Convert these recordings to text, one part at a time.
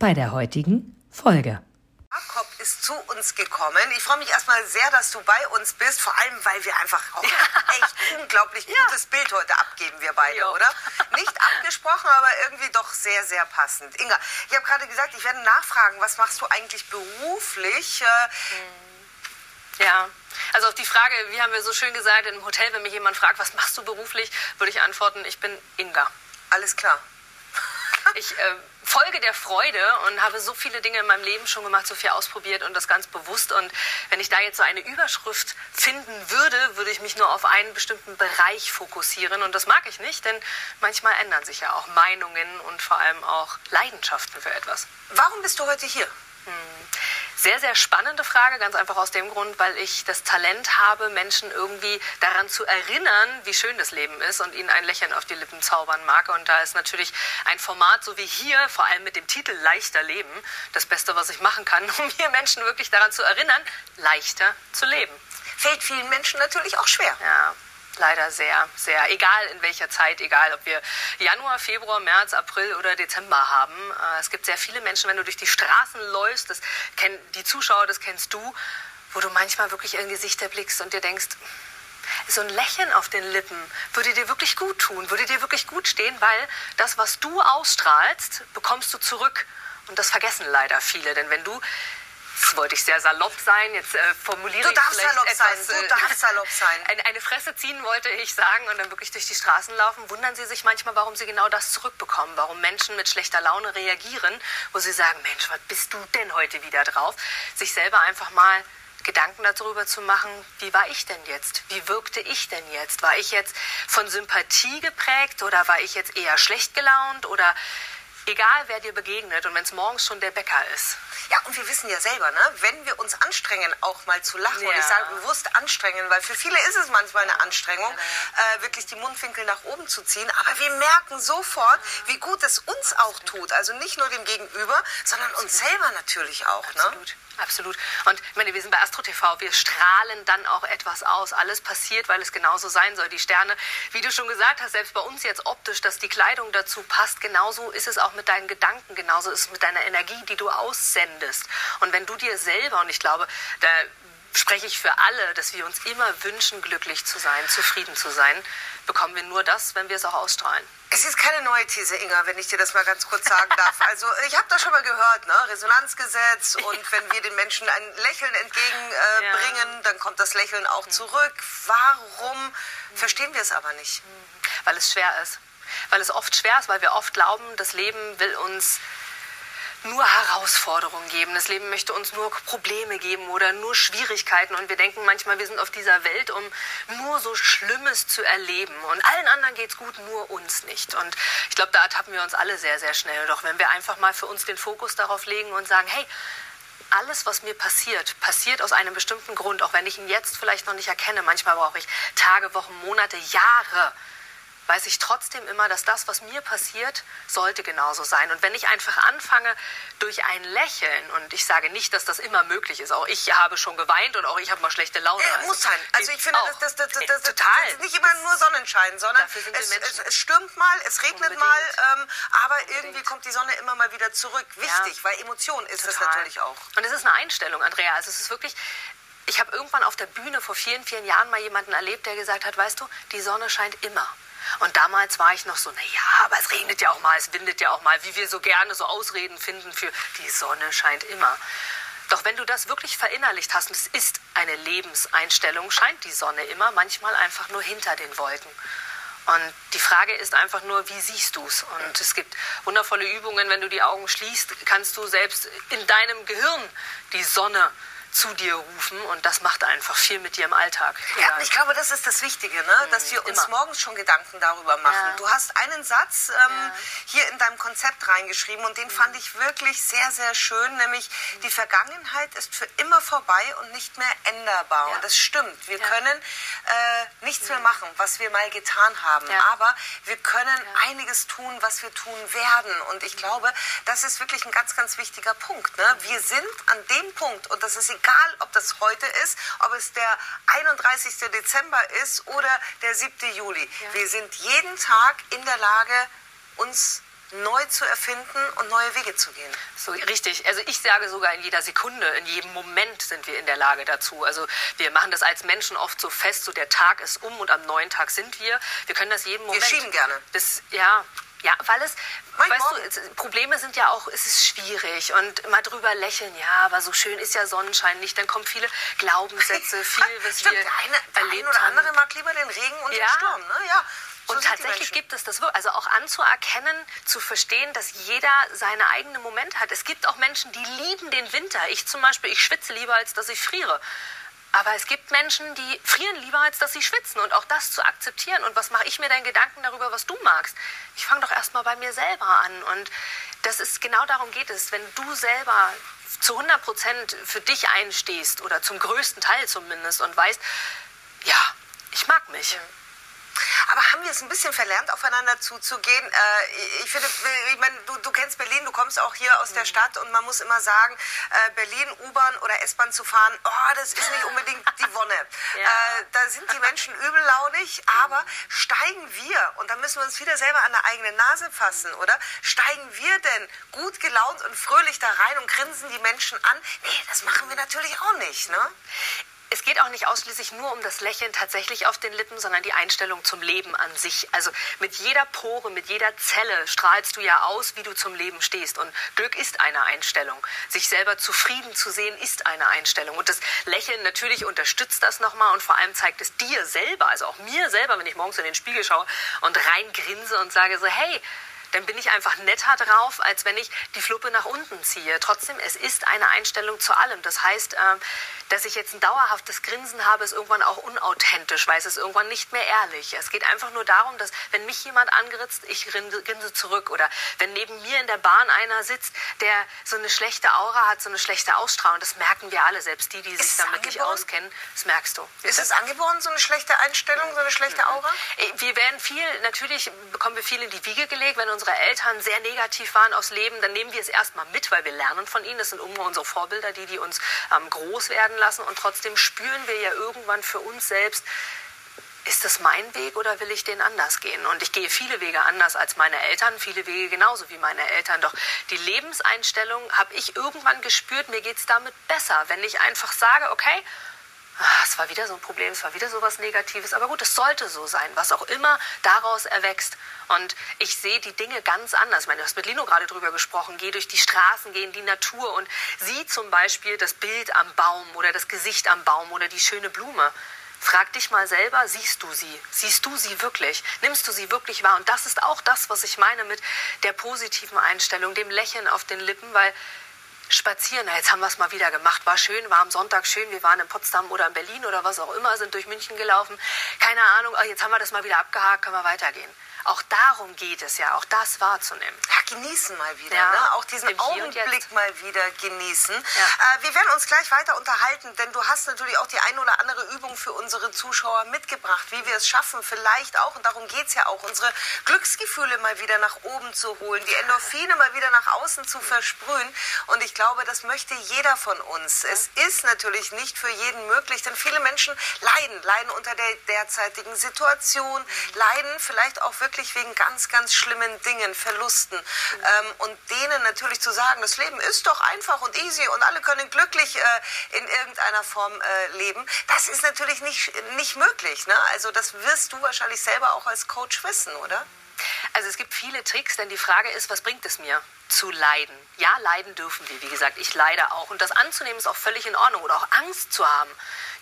bei der heutigen Folge. Jakob ist zu uns gekommen. Ich freue mich erstmal sehr, dass du bei uns bist, vor allem weil wir einfach auch ja. echt unglaublich gutes ja. Bild heute abgeben, wir beide, jo. oder? Nicht abgesprochen, aber irgendwie doch sehr, sehr passend. Inga, ich habe gerade gesagt, ich werde nachfragen, was machst du eigentlich beruflich? Äh, ja, also auf die Frage, wie haben wir so schön gesagt, im Hotel, wenn mich jemand fragt, was machst du beruflich, würde ich antworten, ich bin Inga. Alles klar. Ich äh, folge der Freude und habe so viele Dinge in meinem Leben schon gemacht, so viel ausprobiert und das ganz bewusst. Und wenn ich da jetzt so eine Überschrift finden würde, würde ich mich nur auf einen bestimmten Bereich fokussieren. Und das mag ich nicht, denn manchmal ändern sich ja auch Meinungen und vor allem auch Leidenschaften für etwas. Warum bist du heute hier? Hm. Sehr, sehr spannende Frage, ganz einfach aus dem Grund, weil ich das Talent habe, Menschen irgendwie daran zu erinnern, wie schön das Leben ist und ihnen ein Lächeln auf die Lippen zaubern mag. Und da ist natürlich ein Format so wie hier, vor allem mit dem Titel Leichter Leben, das Beste, was ich machen kann, um hier Menschen wirklich daran zu erinnern, leichter zu leben. Fällt vielen Menschen natürlich auch schwer. Ja, leider sehr, sehr. Egal in welcher Zeit, egal ob wir Januar, Februar, März, April oder Dezember haben. Äh, es gibt sehr viele Menschen, wenn du durch die Straßen läufst, das kennen die Zuschauer, das kennst du, wo du manchmal wirklich in Gesichter blickst und dir denkst, so ein Lächeln auf den Lippen würde dir wirklich gut tun, würde dir wirklich gut stehen, weil das, was du ausstrahlst, bekommst du zurück. Und das vergessen leider viele. Denn wenn du Jetzt wollte ich sehr salopp sein, jetzt äh, formuliere du ich darfst vielleicht salopp etwas, sein. Du darfst salopp sein. Eine, eine Fresse ziehen wollte ich sagen und dann wirklich durch die Straßen laufen. Wundern Sie sich manchmal, warum Sie genau das zurückbekommen, warum Menschen mit schlechter Laune reagieren, wo sie sagen, Mensch, was bist du denn heute wieder drauf? Sich selber einfach mal Gedanken darüber zu machen, wie war ich denn jetzt? Wie wirkte ich denn jetzt? War ich jetzt von Sympathie geprägt oder war ich jetzt eher schlecht gelaunt oder egal wer dir begegnet und wenn es morgens schon der Bäcker ist. Ja, und wir wissen ja selber, ne, wenn wir uns anstrengen, auch mal zu lachen, ja. und ich sage bewusst anstrengen, weil für viele ist es manchmal eine Anstrengung, äh, wirklich die Mundwinkel nach oben zu ziehen, aber wir merken sofort, wie gut es uns auch tut. Also nicht nur dem Gegenüber, sondern uns selber natürlich auch. Ne? Absolut. Ne? Absolut. Und ich meine, wir sind bei Astro TV, wir strahlen dann auch etwas aus. Alles passiert, weil es genauso sein soll. Die Sterne, wie du schon gesagt hast, selbst bei uns jetzt optisch, dass die Kleidung dazu passt, genauso ist es auch mit deinen Gedanken, genauso ist es mit deiner Energie, die du aussendest. Und wenn du dir selber, und ich glaube, da spreche ich für alle, dass wir uns immer wünschen, glücklich zu sein, zufrieden zu sein, bekommen wir nur das, wenn wir es auch ausstrahlen. Es ist keine neue These, Inga, wenn ich dir das mal ganz kurz sagen darf. Also ich habe das schon mal gehört, ne? Resonanzgesetz und wenn wir den Menschen ein Lächeln entgegenbringen, äh, ja. dann kommt das Lächeln auch mhm. zurück. Warum verstehen wir es aber nicht? Mhm. Weil es schwer ist. Weil es oft schwer ist, weil wir oft glauben, das Leben will uns nur Herausforderungen geben. Das Leben möchte uns nur Probleme geben oder nur Schwierigkeiten. Und wir denken manchmal, wir sind auf dieser Welt, um nur so Schlimmes zu erleben. Und allen anderen geht es gut, nur uns nicht. Und ich glaube, da ertappen wir uns alle sehr, sehr schnell. Doch wenn wir einfach mal für uns den Fokus darauf legen und sagen, hey, alles, was mir passiert, passiert aus einem bestimmten Grund, auch wenn ich ihn jetzt vielleicht noch nicht erkenne. Manchmal brauche ich Tage, Wochen, Monate, Jahre, weiß ich trotzdem immer, dass das, was mir passiert, sollte genauso sein. Und wenn ich einfach anfange durch ein Lächeln, und ich sage nicht, dass das immer möglich ist, auch ich habe schon geweint und auch ich habe mal schlechte Laune. Äh, muss sein. Also ich finde, auch. das, das, das, das, Total. das ist nicht immer nur Sonnenschein, sondern es, es, es, stürmt mal, es regnet Unbedingt. mal, ähm, aber Unbedingt. irgendwie kommt die Sonne immer mal wieder zurück. Wichtig, ja. weil Emotion ist Total. das natürlich auch. Und es ist eine Einstellung, Andrea. Also es ist wirklich, ich habe irgendwann auf der Bühne vor vielen, vielen Jahren mal jemanden erlebt, der gesagt hat, weißt du, die Sonne scheint immer. Und damals war ich noch so, naja, aber es regnet ja auch mal, es windet ja auch mal, wie wir so gerne so Ausreden finden für die Sonne scheint immer. Doch wenn du das wirklich verinnerlicht hast, und es ist eine Lebenseinstellung, scheint die Sonne immer, manchmal einfach nur hinter den Wolken. Und die Frage ist einfach nur, wie siehst du es? Und es gibt wundervolle Übungen, wenn du die Augen schließt, kannst du selbst in deinem Gehirn die Sonne zu dir rufen und das macht einfach viel mit dir im Alltag. Ja, ich glaube, das ist das Wichtige, ne? dass wir uns Immer. morgens schon Gedanken darüber machen. Ja. Du hast einen Satz ähm, ja. hier in deinem Konzept reingeschrieben und den mhm. fand ich wirklich sehr, sehr schön, nämlich mhm. die Vergangenheit ist für immer vorbei und nicht mehr änderbar. Ja. Und das stimmt. Wir können äh, nichts mehr mhm. machen, was wir mal getan haben, aber wir können einiges tun, was wir tun werden. Und ich glaube, das ist wirklich ein ganz, ganz wichtiger Punkt. Ne? Wir sind an dem Punkt, und das ist egal, ob das heute ist, ob es der 31. Dezember ist oder der 7. Juli. Ja. Wir sind jeden Tag in der Lage, uns neu zu erfinden und neue Wege zu gehen. So richtig. Also ich sage sogar in jeder Sekunde, in jedem Moment sind wir in der Lage dazu. Also wir machen das als Menschen oft so fest, so der Tag ist um und am neuen Tag sind wir. Wir können das jeden Moment. Wir schieben gerne. Bis, ja, ja, weil es, mein weißt du, Probleme sind ja auch, es ist schwierig und mal drüber lächeln, ja, aber so schön ist ja Sonnenschein nicht. Dann kommen viele Glaubenssätze, viel, was Stimmt, wir der eine, der erlebt ein oder andere haben. mag lieber den Regen und ja. den Sturm, ne? Ja. So und tatsächlich gibt es das, also auch anzuerkennen, zu verstehen, dass jeder seine eigenen Momente hat. Es gibt auch Menschen, die lieben den Winter. Ich zum Beispiel, ich schwitze lieber, als dass ich friere. Aber es gibt Menschen, die frieren lieber, als dass sie schwitzen. Und auch das zu akzeptieren. Und was mache ich mir denn Gedanken darüber, was du magst? Ich fange doch erstmal bei mir selber an. Und das ist genau darum geht es. Wenn du selber zu 100 Prozent für dich einstehst oder zum größten Teil zumindest und weißt, ja, ich mag mich. Ja. Aber haben wir es ein bisschen verlernt, aufeinander zuzugehen? Äh, ich finde, ich meine, du, du, kennst Berlin, du kommst auch hier aus der mhm. Stadt und man muss immer sagen, äh, Berlin U-Bahn oder S-Bahn zu fahren, oh, das ist nicht unbedingt die Wonne. Ja. Äh, da sind die Menschen übellaunig, aber steigen wir, und da müssen wir uns wieder selber an der eigenen Nase fassen, oder? Steigen wir denn gut gelaunt und fröhlich da rein und grinsen die Menschen an? Nee, das machen wir natürlich auch nicht, ne? Es geht auch nicht ausschließlich nur um das Lächeln tatsächlich auf den Lippen, sondern die Einstellung zum Leben an sich. Also mit jeder Pore, mit jeder Zelle strahlst du ja aus, wie du zum Leben stehst. Und Glück ist eine Einstellung. Sich selber zufrieden zu sehen, ist eine Einstellung. Und das Lächeln natürlich unterstützt das nochmal und vor allem zeigt es dir selber, also auch mir selber, wenn ich morgens in den Spiegel schaue und reingrinse und sage so, hey, dann bin ich einfach netter drauf, als wenn ich die Fluppe nach unten ziehe. Trotzdem, es ist eine Einstellung zu allem. Das heißt, ähm, dass ich jetzt ein dauerhaftes Grinsen habe, ist irgendwann auch unauthentisch, weil es ist irgendwann nicht mehr ehrlich. Es geht einfach nur darum, dass wenn mich jemand angritzt, ich grinse, zurück. Oder wenn neben mir in der Bahn einer sitzt, der so eine schlechte Aura hat, so eine schlechte Ausstrahlung, das merken wir alle, selbst die, die sich damit angeboren? nicht auskennen, das merkst du. Ist es angeboren, so eine schlechte Einstellung, so eine schlechte Aura? Äh, wir werden viel, natürlich bekommen wir viel in die Wiege gelegt, wenn unsere Eltern sehr negativ waren aufs Leben, dann nehmen wir es erstmal mit, weil wir lernen von ihnen. Das sind immer unsere Vorbilder, die, die uns ähm, groß werden lassen. Und trotzdem spüren wir ja irgendwann für uns selbst, ist das mein Weg oder will ich den anders gehen? Und ich gehe viele Wege anders als meine Eltern, viele Wege genauso wie meine Eltern. Doch die Lebenseinstellung habe ich irgendwann gespürt, mir geht es damit besser, wenn ich einfach sage, okay, ah, es war wieder so ein Problem, es war wieder so was Negatives, aber gut, es sollte so sein, was auch immer daraus erwächst. Und ich sehe die Dinge ganz anders. Ich meine, du hast mit Lino gerade drüber gesprochen. Geh durch die Straßen, geh in die Natur und sieh zum Beispiel das Bild am Baum oder das Gesicht am Baum oder die schöne Blume. Frag dich mal selber, siehst du sie? Siehst du sie wirklich? Nimmst du sie wirklich wahr? Und das ist auch das, was ich meine mit der positiven Einstellung, dem Lächeln auf den Lippen, weil spazieren. Jetzt haben wir es mal wieder gemacht. War schön, war am Sonntag schön. Wir waren in Potsdam oder in Berlin oder was auch immer, sind durch München gelaufen. Keine Ahnung, jetzt haben wir das mal wieder abgehakt, können wir weitergehen. Auch darum geht es ja, auch das wahrzunehmen. Ja, genießen mal wieder, ja, ne? auch diesen Augenblick mal wieder genießen. Ja. Äh, wir werden uns gleich weiter unterhalten, denn du hast natürlich auch die ein oder andere Übung für unsere Zuschauer mitgebracht, wie wir es schaffen, vielleicht auch, und darum geht es ja auch, unsere Glücksgefühle mal wieder nach oben zu holen, die Endorphine mal wieder nach außen zu versprühen. Und ich glaube, das möchte jeder von uns. Es ist natürlich nicht für jeden möglich, denn viele Menschen leiden, leiden unter der derzeitigen Situation, leiden vielleicht auch wirklich wirklich wegen ganz, ganz schlimmen Dingen, Verlusten. Ähm, und denen natürlich zu sagen, das Leben ist doch einfach und easy und alle können glücklich äh, in irgendeiner Form äh, leben, das ist natürlich nicht, nicht möglich. Ne? Also das wirst du wahrscheinlich selber auch als Coach wissen, oder? Also es gibt viele Tricks, denn die Frage ist, was bringt es mir zu leiden? Ja, leiden dürfen wir, wie gesagt, ich leide auch. Und das anzunehmen ist auch völlig in Ordnung oder auch Angst zu haben.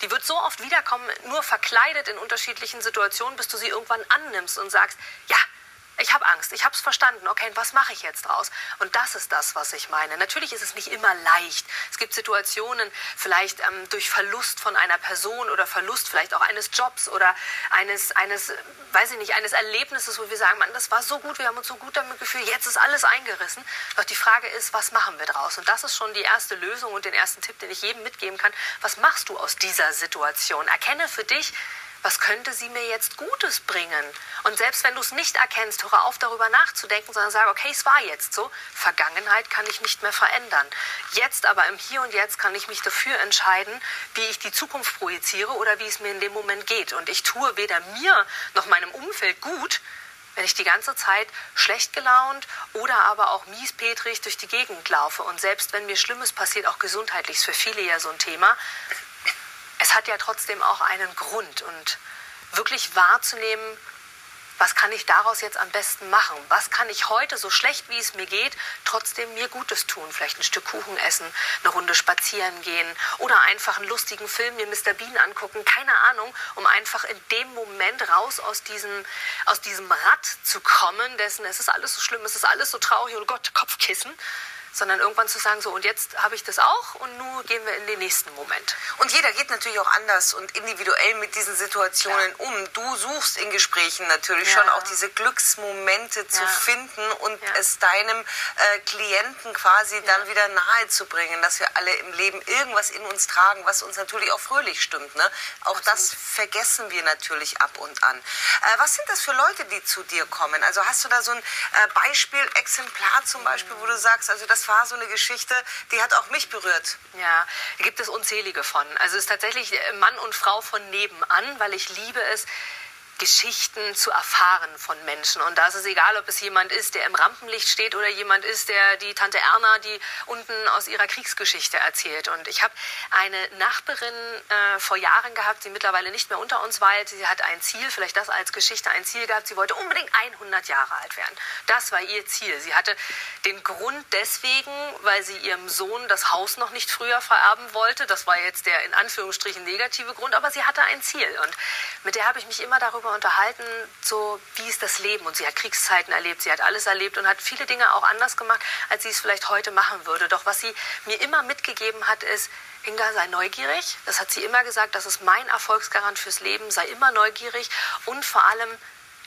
Die wird so oft wiederkommen, nur verkleidet in unterschiedlichen Situationen, bis du sie irgendwann annimmst und sagst, ja, Ich habe Angst, ich habe es verstanden. Okay, was mache ich jetzt draus? Und das ist das, was ich meine. Natürlich ist es nicht immer leicht. Es gibt Situationen, vielleicht ähm, durch Verlust von einer Person oder Verlust vielleicht auch eines Jobs oder eines, eines, weiß ich nicht, eines Erlebnisses, wo wir sagen, Mann, das war so gut, wir haben uns so gut damit gefühlt, jetzt ist alles eingerissen. Doch die Frage ist, was machen wir draus? Und das ist schon die erste Lösung und den ersten Tipp, den ich jedem mitgeben kann. Was machst du aus dieser Situation? Erkenne für dich, was könnte sie mir jetzt Gutes bringen? Und selbst wenn du es nicht erkennst, höre auf darüber nachzudenken, sondern sage, okay, es war jetzt so. Vergangenheit kann ich nicht mehr verändern. Jetzt aber im Hier und Jetzt kann ich mich dafür entscheiden, wie ich die Zukunft projiziere oder wie es mir in dem Moment geht. Und ich tue weder mir noch meinem Umfeld gut, wenn ich die ganze Zeit schlecht gelaunt oder aber auch miespetrig durch die Gegend laufe. Und selbst wenn mir Schlimmes passiert, auch gesundheitlich, ist für viele ja so ein Thema, es hat ja trotzdem auch einen Grund und wirklich wahrzunehmen, was kann ich daraus jetzt am besten machen? Was kann ich heute, so schlecht wie es mir geht, trotzdem mir Gutes tun? Vielleicht ein Stück Kuchen essen, eine Runde spazieren gehen oder einfach einen lustigen Film mir Mr. Bean angucken, keine Ahnung, um einfach in dem Moment raus aus diesem, aus diesem Rad zu kommen, dessen es ist alles so schlimm, es ist alles so traurig, oh Gott, Kopfkissen, sondern irgendwann zu sagen, so und jetzt habe ich das auch und nun gehen wir in den nächsten Moment. Und jeder geht natürlich auch anders und individuell mit diesen Situationen ja. um. Du suchst in Gesprächen natürlich ja. schon auch diese Glücksmomente zu finden und es deinem äh, Klienten quasi dann wieder nahe zu bringen, dass wir alle im Leben irgendwas in uns tragen, was uns natürlich auch fröhlich stimmt. Ne? Auch Absolut. das vergessen wir natürlich ab und an. Äh, was sind das für Leute, die zu dir kommen? Also hast du da so ein äh, Beispiel, Exemplar zum Beispiel, wo du sagst, also das war so eine Geschichte, die hat auch mich berührt. Ja, gibt es unzählige von. Also es ist tatsächlich Mann und Frau von nebenan, weil ich liebe es, Geschichten zu erfahren von Menschen. Und da ist es egal, ob es jemand ist, der im Rampenlicht steht oder jemand ist, der die Tante Erna, die unten aus ihrer Kriegsgeschichte erzählt. Und ich habe eine Nachbarin äh, vor Jahren gehabt, die mittlerweile nicht mehr unter uns weilt. Sie hat ein Ziel, vielleicht das als Geschichte, ein Ziel gehabt. Sie wollte unbedingt 100 Jahre alt werden. Das war ihr Ziel. Sie hatte den Grund deswegen, weil sie ihrem Sohn das Haus noch nicht früher vererben wollte. Das war jetzt der in Anführungsstrichen negative Grund, aber sie hatte ein Ziel. Und mit der habe ich mich immer darüber darüber unterhalten, so wie ist das Leben. Und sie hat Kriegszeiten erlebt, sie hat alles erlebt und hat viele Dinge auch anders gemacht, als sie es vielleicht heute machen würde. Doch was sie mir immer mitgegeben hat, ist, Inga, sei neugierig. Das hat sie immer gesagt, das ist mein Erfolgsgarant fürs Leben, sei immer neugierig und vor allem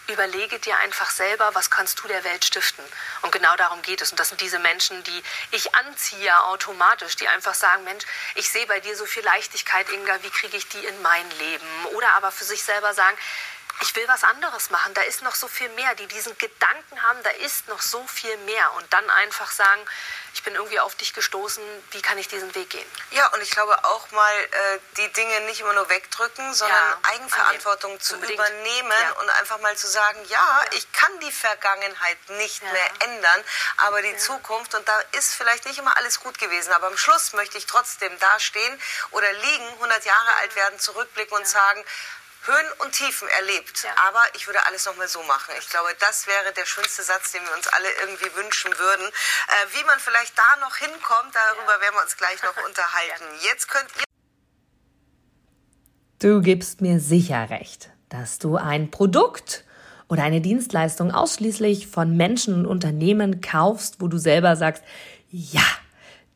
überlege dir einfach selber, was kannst du der Welt stiften. Und genau darum geht es. Und das sind diese Menschen, die ich anziehe automatisch, die einfach sagen, Mensch, ich sehe bei dir so viel Leichtigkeit, Inga, wie kriege ich die in mein Leben? Oder aber für sich selber sagen, ich will was anderes machen, da ist noch so viel mehr, die diesen Gedanken haben, da ist noch so viel mehr. Und dann einfach sagen, ich bin irgendwie auf dich gestoßen, wie kann ich diesen Weg gehen? Ja, und ich glaube auch mal, äh, die Dinge nicht immer nur wegdrücken, sondern ja, Eigenverantwortung zu Unbedingt. übernehmen ja. und einfach mal zu sagen, ja, ja, ich kann die Vergangenheit nicht mehr ändern, aber die Zukunft, und da ist vielleicht nicht immer alles gut gewesen, aber am Schluss möchte ich trotzdem dastehen oder liegen, 100 Jahre alt werden, zurückblicken und sagen, Höhen und Tiefen erlebt. Ja. Aber ich würde alles nochmal so machen. Ich glaube, das wäre der schönste Satz, den wir uns alle irgendwie wünschen würden. Äh, wie man vielleicht da noch hinkommt, darüber ja. werden wir uns gleich noch unterhalten. Jetzt könnt ihr. Du gibst mir sicher recht, dass du ein Produkt oder eine Dienstleistung ausschließlich von Menschen und Unternehmen kaufst, wo du selber sagst, ja,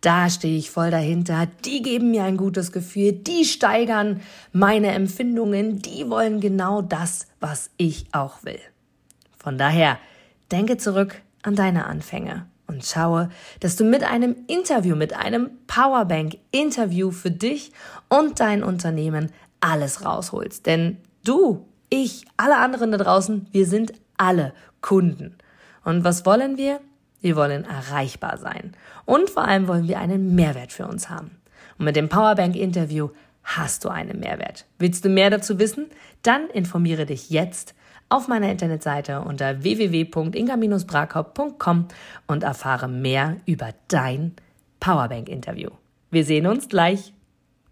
da stehe ich voll dahinter, die geben mir ein gutes Gefühl, die steigern meine Empfindungen, die wollen genau das, was ich auch will. Von daher, denke zurück an deine Anfänge und schaue, dass du mit einem Interview, mit einem Powerbank-Interview für dich und dein Unternehmen alles rausholst. Denn du, ich, alle anderen da draußen, wir sind alle Kunden. Und was wollen wir? Wir wollen erreichbar sein. Und vor allem wollen wir einen Mehrwert für uns haben. Und mit dem Powerbank-Interview hast du einen Mehrwert. Willst du mehr dazu wissen? Dann informiere dich jetzt auf meiner Internetseite unter www.inga-brakop.com und erfahre mehr über dein Powerbank-Interview. Wir sehen uns gleich.